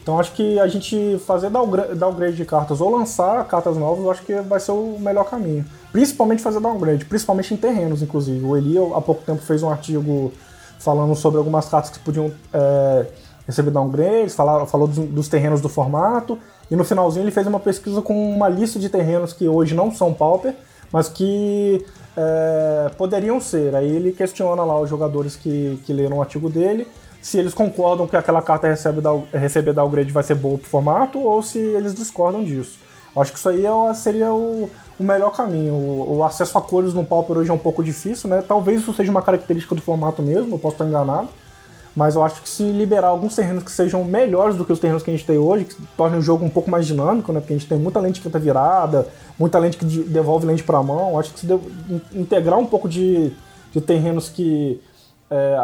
Então acho que a gente fazer downgrade de cartas ou lançar cartas novas, eu acho que vai ser o melhor caminho. Principalmente fazer downgrade, principalmente em terrenos, inclusive. O Eli há pouco tempo fez um artigo falando sobre algumas cartas que podiam é, receber downgrades, falou, falou dos, dos, terrenos do formato, e no finalzinho ele fez uma pesquisa com uma lista de terrenos que hoje não são pauper, mas que é, poderiam ser. Aí ele questiona lá os jogadores que, que leram o artigo dele se eles concordam que aquela carta recebe receber downgrade vai ser boa pro formato ou se eles discordam disso. Acho que isso aí é, seria o, o melhor caminho. O, o, acesso a cores no Pauper hoje é um pouco difícil, né? Talvez isso seja uma característica do formato mesmo, eu posso estar enganado. Mas eu acho que se liberar alguns terrenos que sejam melhores do que os terrenos que a gente tem hoje, que tornem o jogo um pouco mais dinâmico, né? Porque a gente tem muita lente que tá virada, muita lente que devolve lente para a mão. Acho que se integrar um pouco de, de terrenos que é,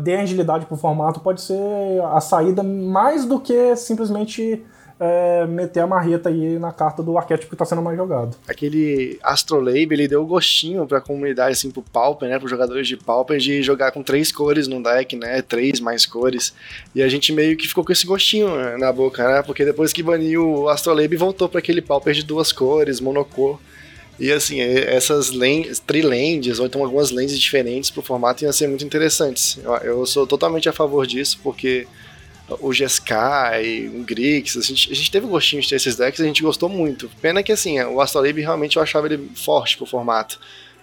dê agilidade para o formato pode ser a saída mais do que simplesmente é, meter a marreta aí na carta do arquétipo que está sendo mais jogado. Aquele Astrolabe, ele deu gostinho para a comunidade, assim, pro Pauper, né, os jogadores de Pauper, de jogar com três cores no deck, né, três mais cores, e a gente meio que ficou com esse gostinho né, na boca, né, porque depois que baniu o Astrolabe, voltou para aquele Pauper de duas cores, monocor, e assim, essas trilendes, ou então algumas lentes diferentes pro formato iam ser muito interessantes. Eu, eu sou totalmente a favor disso, porque o GSK o Grix, a gente, a gente teve gostinho de ter esses decks, a gente gostou muito. Pena que assim, o Astrolabe realmente eu achava ele forte pro formato.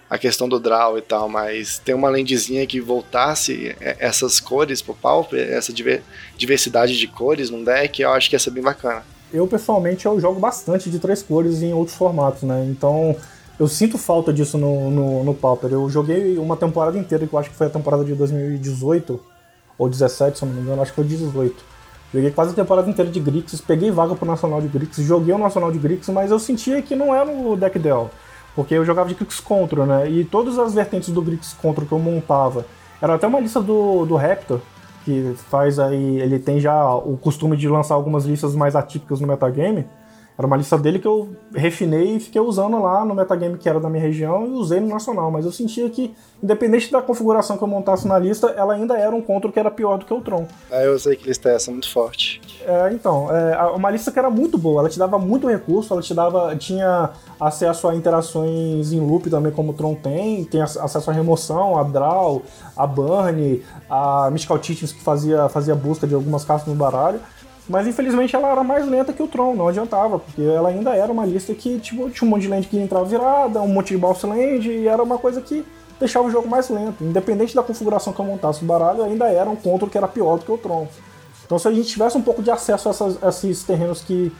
A questão do draw e tal, mas tem uma lendezinha que voltasse essas cores pro Pauper, essa diversidade de cores num deck, eu acho que ia ser bem bacana. Eu, pessoalmente, eu jogo bastante de três cores em outros formatos, né? Então, eu sinto falta disso no, no, no Pauper. Eu joguei uma temporada inteira, que eu acho que foi a temporada de 2018, ou 17, se não me engano, acho que foi 18. Joguei quase a temporada inteira de Grix, peguei vaga pro Nacional de Grix, joguei o Nacional de Grix, mas eu sentia que não era o deck ideal. Porque eu jogava de Grix Control, né? E todas as vertentes do Grix Control que eu montava. Era até uma lista do, do Raptor, que faz aí. Ele tem já o costume de lançar algumas listas mais atípicas no metagame. Era uma lista dele que eu refinei e fiquei usando lá no metagame que era da minha região e usei no nacional. Mas eu sentia que, independente da configuração que eu montasse na lista, ela ainda era um control que era pior do que o Tron. Ah, eu sei que lista é essa, muito forte. É, então, é uma lista que era muito boa, ela te dava muito recurso, ela te dava. tinha acesso a interações em loop também, como o Tron tem, tem acesso à remoção, a draw, a burn, a Mystical Teachings que fazia, fazia busca de algumas cartas no baralho. Mas infelizmente ela era mais lenta que o Tron, não adiantava, porque ela ainda era uma lista que tipo, tinha um monte de lente que entrava virada, um monte de boss land, e era uma coisa que deixava o jogo mais lento. Independente da configuração que eu montasse o baralho, ainda era um control que era pior do que o Tron. Então se a gente tivesse um pouco de acesso a, essas, a esses terrenos que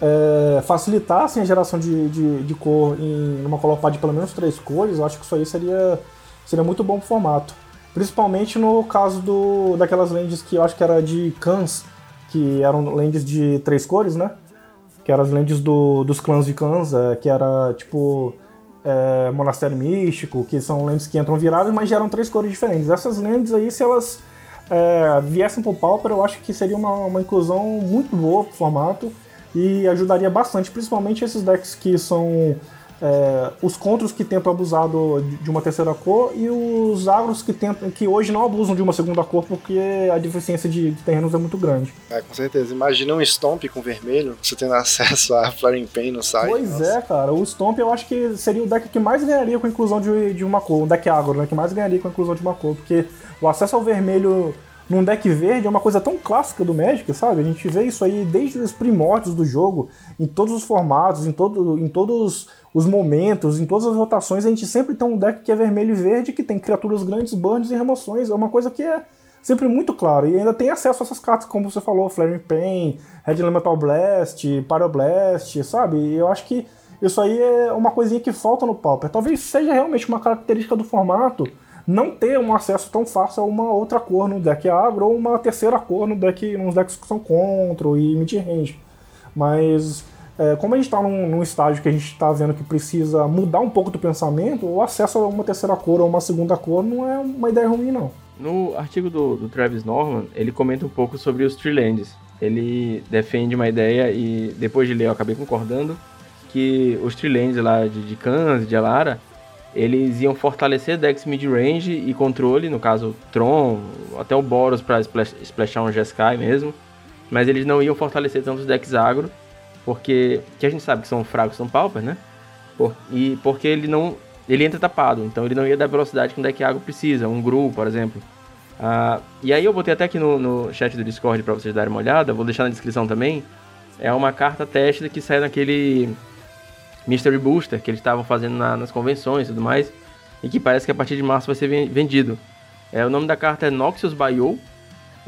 é, facilitassem a geração de, de, de cor em uma colopada de pelo menos três cores, eu acho que isso aí seria, seria muito bom pro formato. Principalmente no caso do, daquelas lentes que eu acho que era de cans, que eram lentes de três cores, né? Que eram as lentes do, dos clãs de clãs, é, que era tipo é, Monastério Místico, que são lentes que entram viradas, mas geram três cores diferentes. Essas lentes aí, se elas é, viessem pro Pauper, eu acho que seria uma, uma inclusão muito boa pro formato e ajudaria bastante, principalmente esses decks que são é, os contras que tentam abusar do, de uma terceira cor e os agros que tentam que hoje não abusam de uma segunda cor porque a deficiência de, de terrenos é muito grande. É, com certeza. Imagina um Stomp com vermelho, você tendo acesso a Flaring Pain no site. Pois nossa. é, cara. O Stomp eu acho que seria o deck que mais ganharia com a inclusão de, de uma cor, um deck agro, né? Que mais ganharia com a inclusão de uma cor, porque o acesso ao vermelho num deck verde é uma coisa tão clássica do Magic, sabe? A gente vê isso aí desde os primórdios do jogo, em todos os formatos, em, todo, em todos os momentos, em todas as rotações, a gente sempre tem um deck que é vermelho e verde, que tem criaturas grandes, burns e remoções. É uma coisa que é sempre muito claro. E ainda tem acesso a essas cartas, como você falou, Flaring Pain, Red Elemental Blast, Pyroblast, sabe? E eu acho que isso aí é uma coisinha que falta no Pauper. Talvez seja realmente uma característica do formato não ter um acesso tão fácil a uma outra cor no deck agro ou uma terceira cor no deck, nos decks que são control e mid-range. Mas é, como a gente está num, num, estágio que a gente está vendo que precisa mudar um pouco do pensamento, o acesso a uma terceira cor ou uma segunda cor não é uma ideia ruim, não. No artigo do, do Travis Norman, ele comenta um pouco sobre os Treelands. Ele defende uma ideia e depois de ler eu acabei concordando que os Treelands lá de, de Kansas, de Alara, eles iam fortalecer decks mid-range e controle, no caso Tron, até o Boros para splash, splashar um Jeskai mesmo, mas eles não iam fortalecer tanto os decks agro, porque que a gente sabe que são fracos, são pauper, né? Por, e porque ele não ele entra tapado, então ele não ia dar velocidade que um deck agro precisa, um Gru, por exemplo. Uh, e aí eu botei até aqui no, no chat do Discord para vocês darem uma olhada, vou deixar na descrição também. É uma carta teste que sai naquele Mystery Booster que eles estavam fazendo na, nas convenções e tudo mais, e que parece que a partir de março vai ser vendido. É, o nome da carta é Noxious Bio,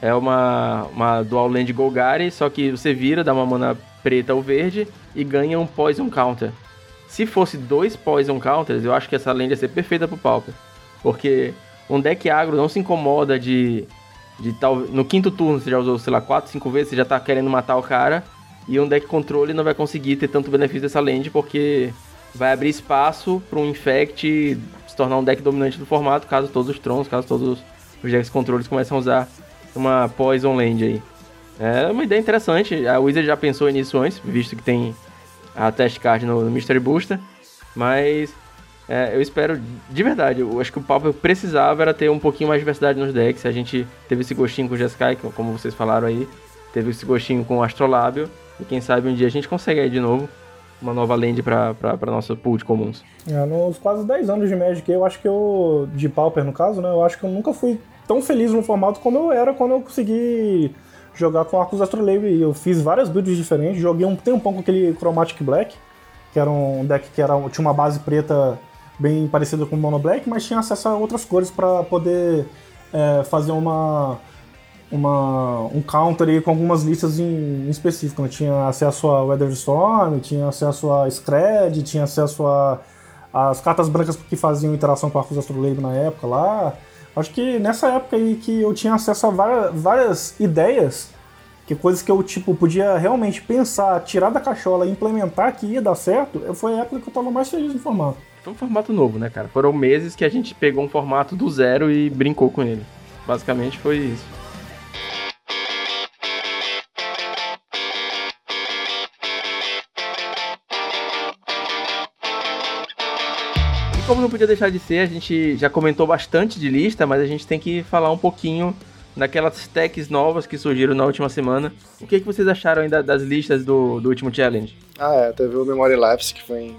é uma, uma Dual Land Golgari, só que você vira, dá uma mana preta ou verde e ganha um Poison Counter. Se fosse dois Poison Counters, eu acho que essa land ia ser perfeita pro Pauper. Porque um deck agro não se incomoda de, de tal. No quinto turno você já usou, sei lá, 4, 5 vezes, você já tá querendo matar o cara. E um deck controle não vai conseguir ter tanto benefício dessa land porque vai abrir espaço para um Infect se tornar um deck dominante do formato, caso todos os Trons, caso todos os decks controles comecem a usar uma Poison Land aí. É uma ideia interessante, a Wizard já pensou nisso antes, visto que tem a test card no, no Mystery Booster, mas é, eu espero, de verdade, eu acho que o Pauper precisava era ter um pouquinho mais de diversidade nos decks, a gente teve esse gostinho com o Jeskai, como vocês falaram aí, teve esse gostinho com o Astrolábio, e quem sabe um dia a gente consegue aí de novo uma nova land para nossa pool de comuns. É, nos quase 10 anos de Magic, eu acho que eu, de Pauper no caso, né, eu acho que eu nunca fui tão feliz no formato como eu era quando eu consegui jogar com Arcos Astrolabe. Eu fiz várias builds diferentes, joguei um tempão com aquele Chromatic Black, que era um deck que era, tinha uma base preta bem parecida com o Mono Black, mas tinha acesso a outras cores para poder é, fazer uma uma, um counter aí com algumas listas em, em específico. Né? Tinha acesso a Weather Storm, tinha acesso a Scred, tinha acesso a as cartas brancas que faziam interação com Arcos Astrolabe na época lá. Acho que nessa época aí que eu tinha acesso a várias, várias ideias, que coisas que eu tipo podia realmente pensar, tirar da cachola e implementar que ia dar certo, foi a época que eu tava mais feliz no formato. Foi um formato novo, né, cara? Foram meses que a gente pegou um formato do zero e brincou com ele. Basicamente foi isso. Podia deixar de ser, a gente já comentou bastante de lista, mas a gente tem que falar um pouquinho daquelas techs novas que surgiram na última semana. O que, que vocês acharam ainda das listas do, do último challenge? Ah, é, teve o Memory Lapse que foi em...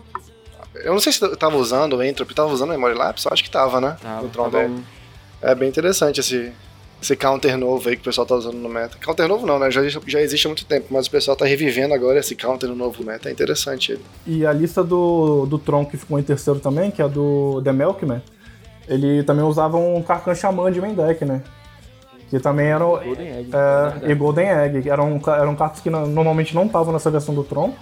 Eu não sei se eu tava usando o Entropy, tava usando o Memory Lapse? Eu acho que tava, né? Tava. É bem interessante esse, esse counter novo aí que o pessoal tá usando no meta. Counter novo não, né? Já, já existe há muito tempo, mas o pessoal tá revivendo agora esse counter no novo meta. É interessante ele. E a lista do, do Tron que ficou em terceiro também, que é a do The Melkman, ele também usava um Karkan Xamã de main deck, né? Que também eram. Golden Egg. É, e Golden Egg. Eram, eram cartas que normalmente não estavam nessa versão do Tron.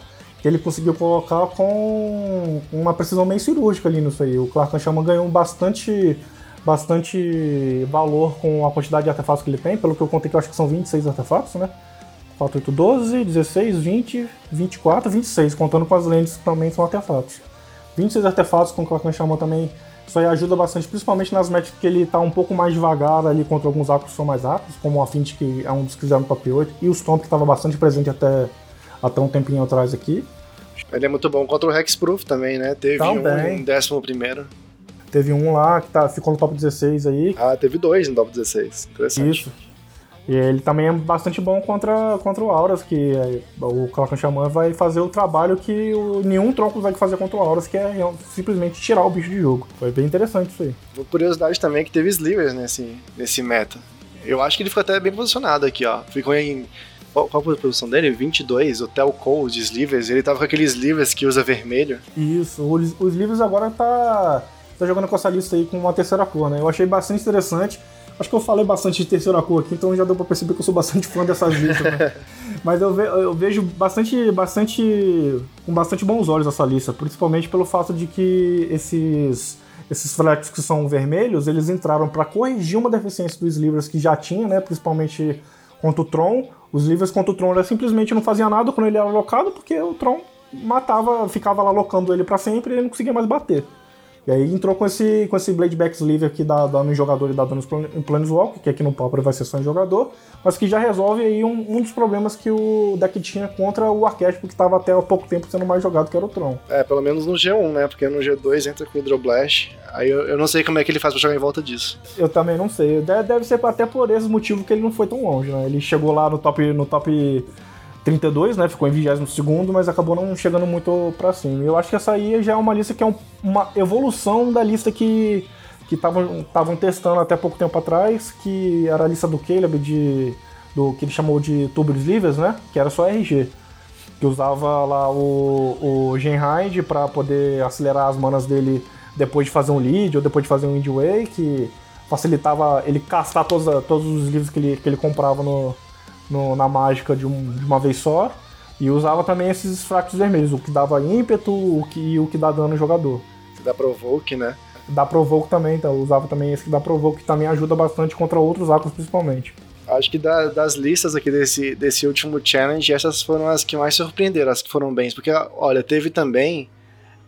Que ele conseguiu colocar com uma precisão meio cirúrgica ali nisso aí. O Clark Shaman ganhou bastante bastante valor com a quantidade de artefatos que ele tem, pelo que eu contei que eu acho que são 26 artefatos, né? 4, 8, 12, 16, 20, 24, 26, contando com as lentes que também são artefatos. 26 artefatos com o Klakan Shaman também, isso aí ajuda bastante, principalmente nas matches que ele tá um pouco mais devagar ali contra alguns arcos que são mais rápidos, como o Affinity, que é um dos que fizeram no top 8, e o Stomp, que estava bastante presente até, até um tempinho atrás aqui. Ele é muito bom contra o Hexproof também, né? Teve também. um em décimo primeiro. Teve um lá que tá, ficou no top 16 aí. Ah, teve dois no top 16. Interessante. Isso. E ele também é bastante bom contra, contra o Auras, que o Calacan Xamã vai fazer o trabalho que o, nenhum tronco vai fazer contra o Auras, que é simplesmente tirar o bicho de jogo. Foi bem interessante isso aí. Uma curiosidade também é que teve Slivers nesse, nesse meta. Eu acho que ele ficou até bem posicionado aqui, ó. Ficou em. Qual, qual a posição dele? 22, o Tel de slivers. Ele tava com aqueles slivers que usa vermelho. Isso, os slivers agora tá, tá jogando com essa lista aí com uma terceira cor, né? Eu achei bastante interessante. Acho que eu falei bastante de terceira cor aqui, então já deu pra perceber que eu sou bastante fã dessas listas, né? Mas eu, ve eu, vejo bastante, bastante. com bastante bons olhos essa lista, principalmente pelo fato de que esses. Esses flex que são vermelhos, eles entraram para corrigir uma deficiência dos livros que já tinha, né? Principalmente contra o Tron. Os livros contra o Tron ele simplesmente não fazia nada quando ele era alocado, porque o Tron matava, ficava lá locando ele para sempre e ele não conseguia mais bater. E aí entrou com esse, com esse Blade Back Sleeve aqui dá dano em jogador e dá dano em Planeswalker, que aqui no Pauper vai ser só em jogador, mas que já resolve aí um, um, dos problemas que o deck tinha contra o arquétipo que estava até há pouco tempo sendo mais jogado, que era o Tron. É, pelo menos no G1, né? Porque no G2 entra com o Hydroblast. Aí eu, eu não sei como é que ele faz pra jogar em volta disso. Eu também não sei. Deve, deve ser até por esse motivo que ele não foi tão longe, né? Ele chegou lá no top, no top 32, né? Ficou em 22, mas acabou não chegando muito pra cima. Eu acho que essa aí já é uma lista que é um, uma evolução da lista que que estavam testando até pouco tempo atrás, que era a lista do Caleb de do que ele chamou de Tuber Slivers, né? Que era só RG. Que usava lá o, o Genhide para poder acelerar as manas dele depois de fazer um lead ou depois de fazer um Windway, que facilitava ele castar todos, todos os livros que ele, que ele comprava no, no, na mágica de, um, de, uma vez só. E usava também esses fracos vermelhos, o que dava ímpeto o que, e o que dá dano no jogador. Dá provoke, né? Dá provoke também, então usava também esse que dá provoke, que também ajuda bastante contra outros arcos principalmente. Acho que da, das listas aqui desse, desse último challenge, essas foram as que mais surpreenderam, as que foram bem. Porque, olha, teve também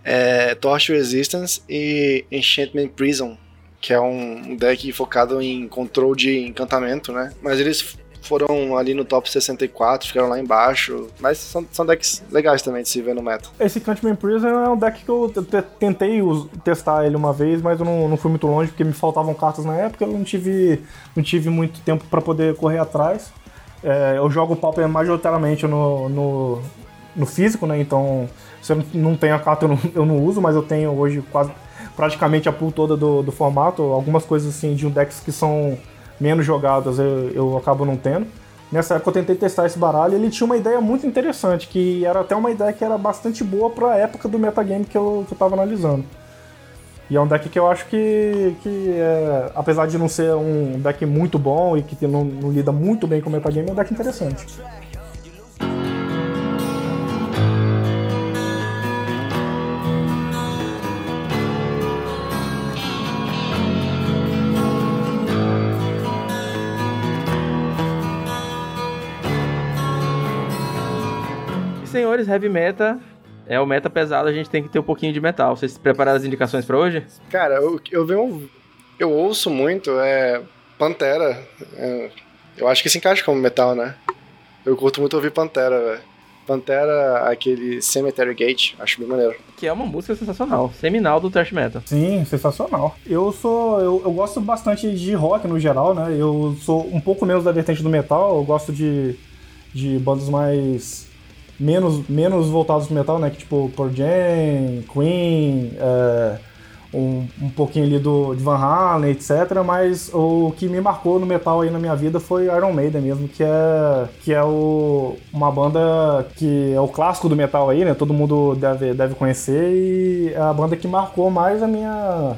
é, Torch Resistance e Enchantment Prison, que é um deck focado em controle de encantamento, né? Mas eles foram ali no top 64, ficaram lá embaixo. Mas são, são decks legais também de se ver no meta. Esse Cantman Prison é um deck que eu tentei testar ele uma vez, mas eu não, não fui muito longe porque me faltavam cartas na época, eu não tive, não tive muito tempo para poder correr atrás. É, eu jogo o Pauper majoritariamente no, no, no, físico, né? Então, se eu não tenho a carta, eu não, eu não uso, mas eu tenho hoje quase praticamente a pool toda do, do formato. Algumas coisas assim de um decks que são menos jogadas eu, eu acabo não tendo. Nessa época eu tentei testar esse baralho e ele tinha uma ideia muito interessante, que era até uma ideia que era bastante boa para a época do metagame que eu, que eu tava analisando. E é um deck que eu acho que, que é, apesar de não ser um deck muito bom e que não, não lida muito bem com o metagame, é um deck interessante. Senhores, heavy meta é o meta pesado, a gente tem que ter um pouquinho de metal. Vocês prepararam as indicações para hoje? Cara, eu, eu venho. Eu ouço muito, é. Pantera. É, eu acho que se encaixa como metal, né? Eu curto muito ouvir Pantera, velho. Pantera, aquele Cemetery Gate, acho bem maneiro. Que é uma música sensacional, seminal do thrash metal. Sim, sensacional. Eu sou. Eu, eu gosto bastante de rock no geral, né? Eu sou um pouco menos da vertente do metal, eu gosto de, de bandas mais menos, menos voltados pro metal, né? Que tipo Pearl Jam, Queen, é, um, um pouquinho ali do, de Van Halen, etc. Mas o que me marcou no metal aí na minha vida foi Iron Maiden mesmo, que é, que é o, uma banda que é o clássico do metal aí, né? Todo mundo deve, deve conhecer e é a banda que marcou mais a minha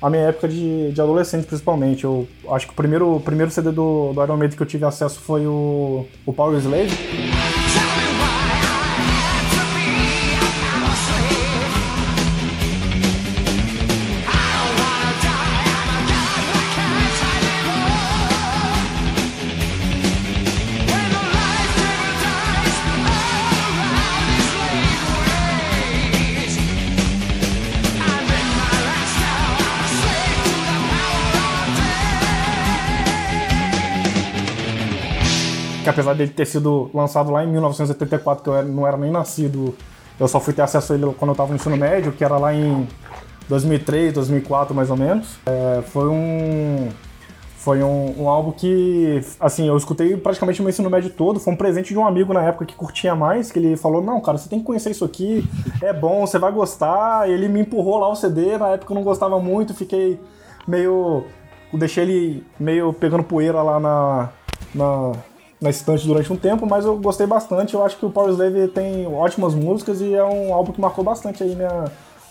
a minha época de, de adolescente, principalmente. Eu acho que o primeiro, primeiro CD do, do Iron Maiden que eu tive acesso foi o, o Power Slave. Apesar dele ter sido lançado lá em 1984, que eu não era nem nascido, eu só fui ter acesso a ele quando eu estava no ensino médio, que era lá em 2003, 2004 mais ou menos. É, foi um foi um, um, álbum que, assim, eu escutei praticamente o meu ensino médio todo. Foi um presente de um amigo na época que curtia mais, que ele falou: Não, cara, você tem que conhecer isso aqui, é bom, você vai gostar. E ele me empurrou lá o CD. Na época eu não gostava muito, fiquei meio deixei ele meio pegando poeira lá na, na, na estante durante um tempo, mas eu gostei bastante. Eu acho que o Power Slave tem ótimas músicas e é um álbum que marcou bastante aí minha,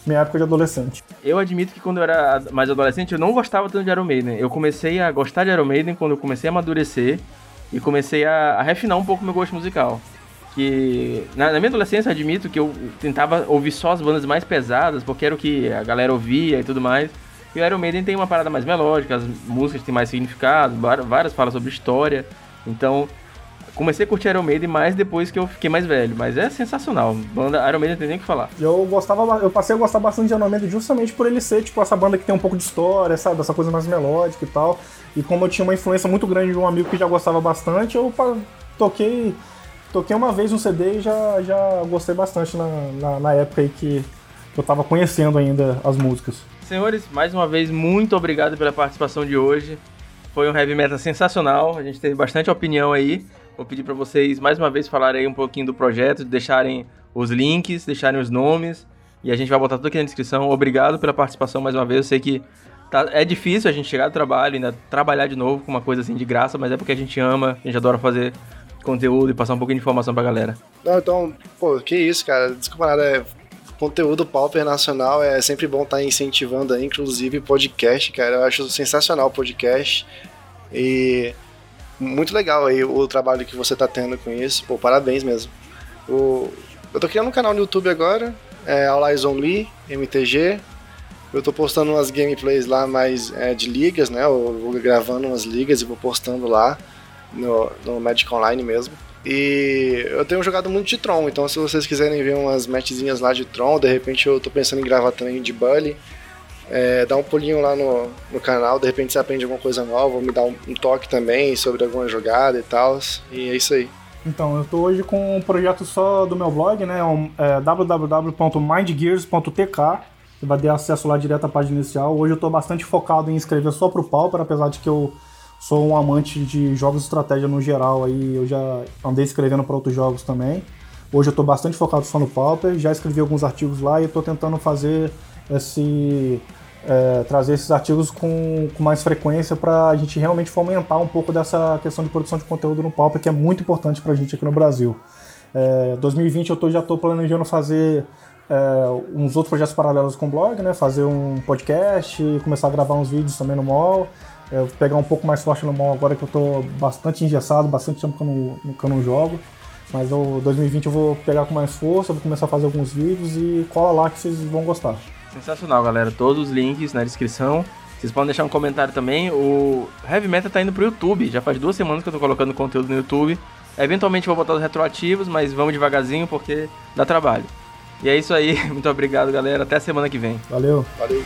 minha época de adolescente. Eu admito que quando eu era mais adolescente eu não gostava tanto de Iron Maiden. Eu comecei a gostar de Iron Maiden quando eu comecei a amadurecer e comecei a, a refinar um pouco meu gosto musical. Que na, na, minha adolescência admito que eu tentava ouvir só as bandas mais pesadas, porque era o que a galera ouvia e tudo mais. E o Iron Maiden tem uma parada mais melódica, as músicas têm mais significado, várias falam sobre história. Então, comecei a curtir Iron Maiden mais depois que eu fiquei mais velho, mas é sensacional. Banda Iron Maiden não tem nem o que falar. Eu gostava, eu passei a gostar bastante de Iron Maiden justamente por ele ser tipo essa banda que tem um pouco de história, sabe, essa coisa mais melódica e tal. E como eu tinha uma influência muito grande de um amigo que já gostava bastante, eu toquei toquei uma vez um CD e já, já gostei bastante na, na, na época aí que, que eu tava conhecendo ainda as músicas. Senhores, mais uma vez, muito obrigado pela participação de hoje. Foi um heavy metal sensacional, a gente teve bastante opinião aí. Vou pedir para vocês mais uma vez falarem um pouquinho do projeto, deixarem os links, deixarem os nomes e a gente vai botar tudo aqui na descrição. Obrigado pela participação mais uma vez. Eu sei que tá, é difícil a gente chegar do trabalho, ainda trabalhar de novo com uma coisa assim de graça, mas é porque a gente ama, a gente adora fazer conteúdo e passar um pouquinho de informação pra galera. Não, então, pô, que isso, cara. Desculpa nada, é conteúdo pauper nacional é sempre bom estar tá incentivando inclusive podcast, cara. Eu acho sensacional o podcast. E muito legal aí o trabalho que você tá tendo com isso. Pô, parabéns mesmo. O, eu tô criando um canal no YouTube agora, é All Eyes MTG. Eu tô postando umas gameplays lá mais é, de ligas, né? Eu vou gravando umas ligas e vou postando lá no, no Magic Online mesmo. E eu tenho jogado muito de Tron, então se vocês quiserem ver umas matchzinhas lá de Tron, de repente eu tô pensando em gravar também de Bully. É, dá um pulinho lá no, no canal, de repente você aprende alguma coisa nova, me dá um, um toque também sobre alguma jogada e tal. E é isso aí. Então, eu tô hoje com um projeto só do meu blog, né? É, www.mindgears.tk. Você vai ter acesso lá direto à página inicial. Hoje eu tô bastante focado em escrever só pro Pauper, apesar de que eu sou um amante de jogos de estratégia no geral, aí eu já andei escrevendo para outros jogos também. Hoje eu estou bastante focado só no Pauper, já escrevi alguns artigos lá e estou tentando fazer esse é, trazer esses artigos com, com mais frequência para a gente realmente fomentar um pouco dessa questão de produção de conteúdo no Pauper, que é muito importante para a gente aqui no Brasil. É, 2020 eu tô, já estou planejando fazer é, uns outros projetos paralelos com o blog, né? Fazer um podcast, começar a gravar uns vídeos também no MOL. É, eu pegar um pouco mais forte no mall agora que eu tô bastante engessado, bastante tempo que eu não, que eu não jogo. Mas o 2020 eu vou pegar com mais força, vou começar a fazer alguns vídeos e cola lá que vocês vão gostar. Sensacional, galera. Todos os links na descrição. Vocês podem deixar um comentário também. O Heavy Metal tá indo pro YouTube. Já faz duas semanas que eu tô colocando conteúdo no YouTube. Eventualmente vou botar os retroativos, mas vamos devagarzinho porque dá trabalho. E é isso aí. Muito obrigado, galera. Até a semana que vem. Valeu. Valeu.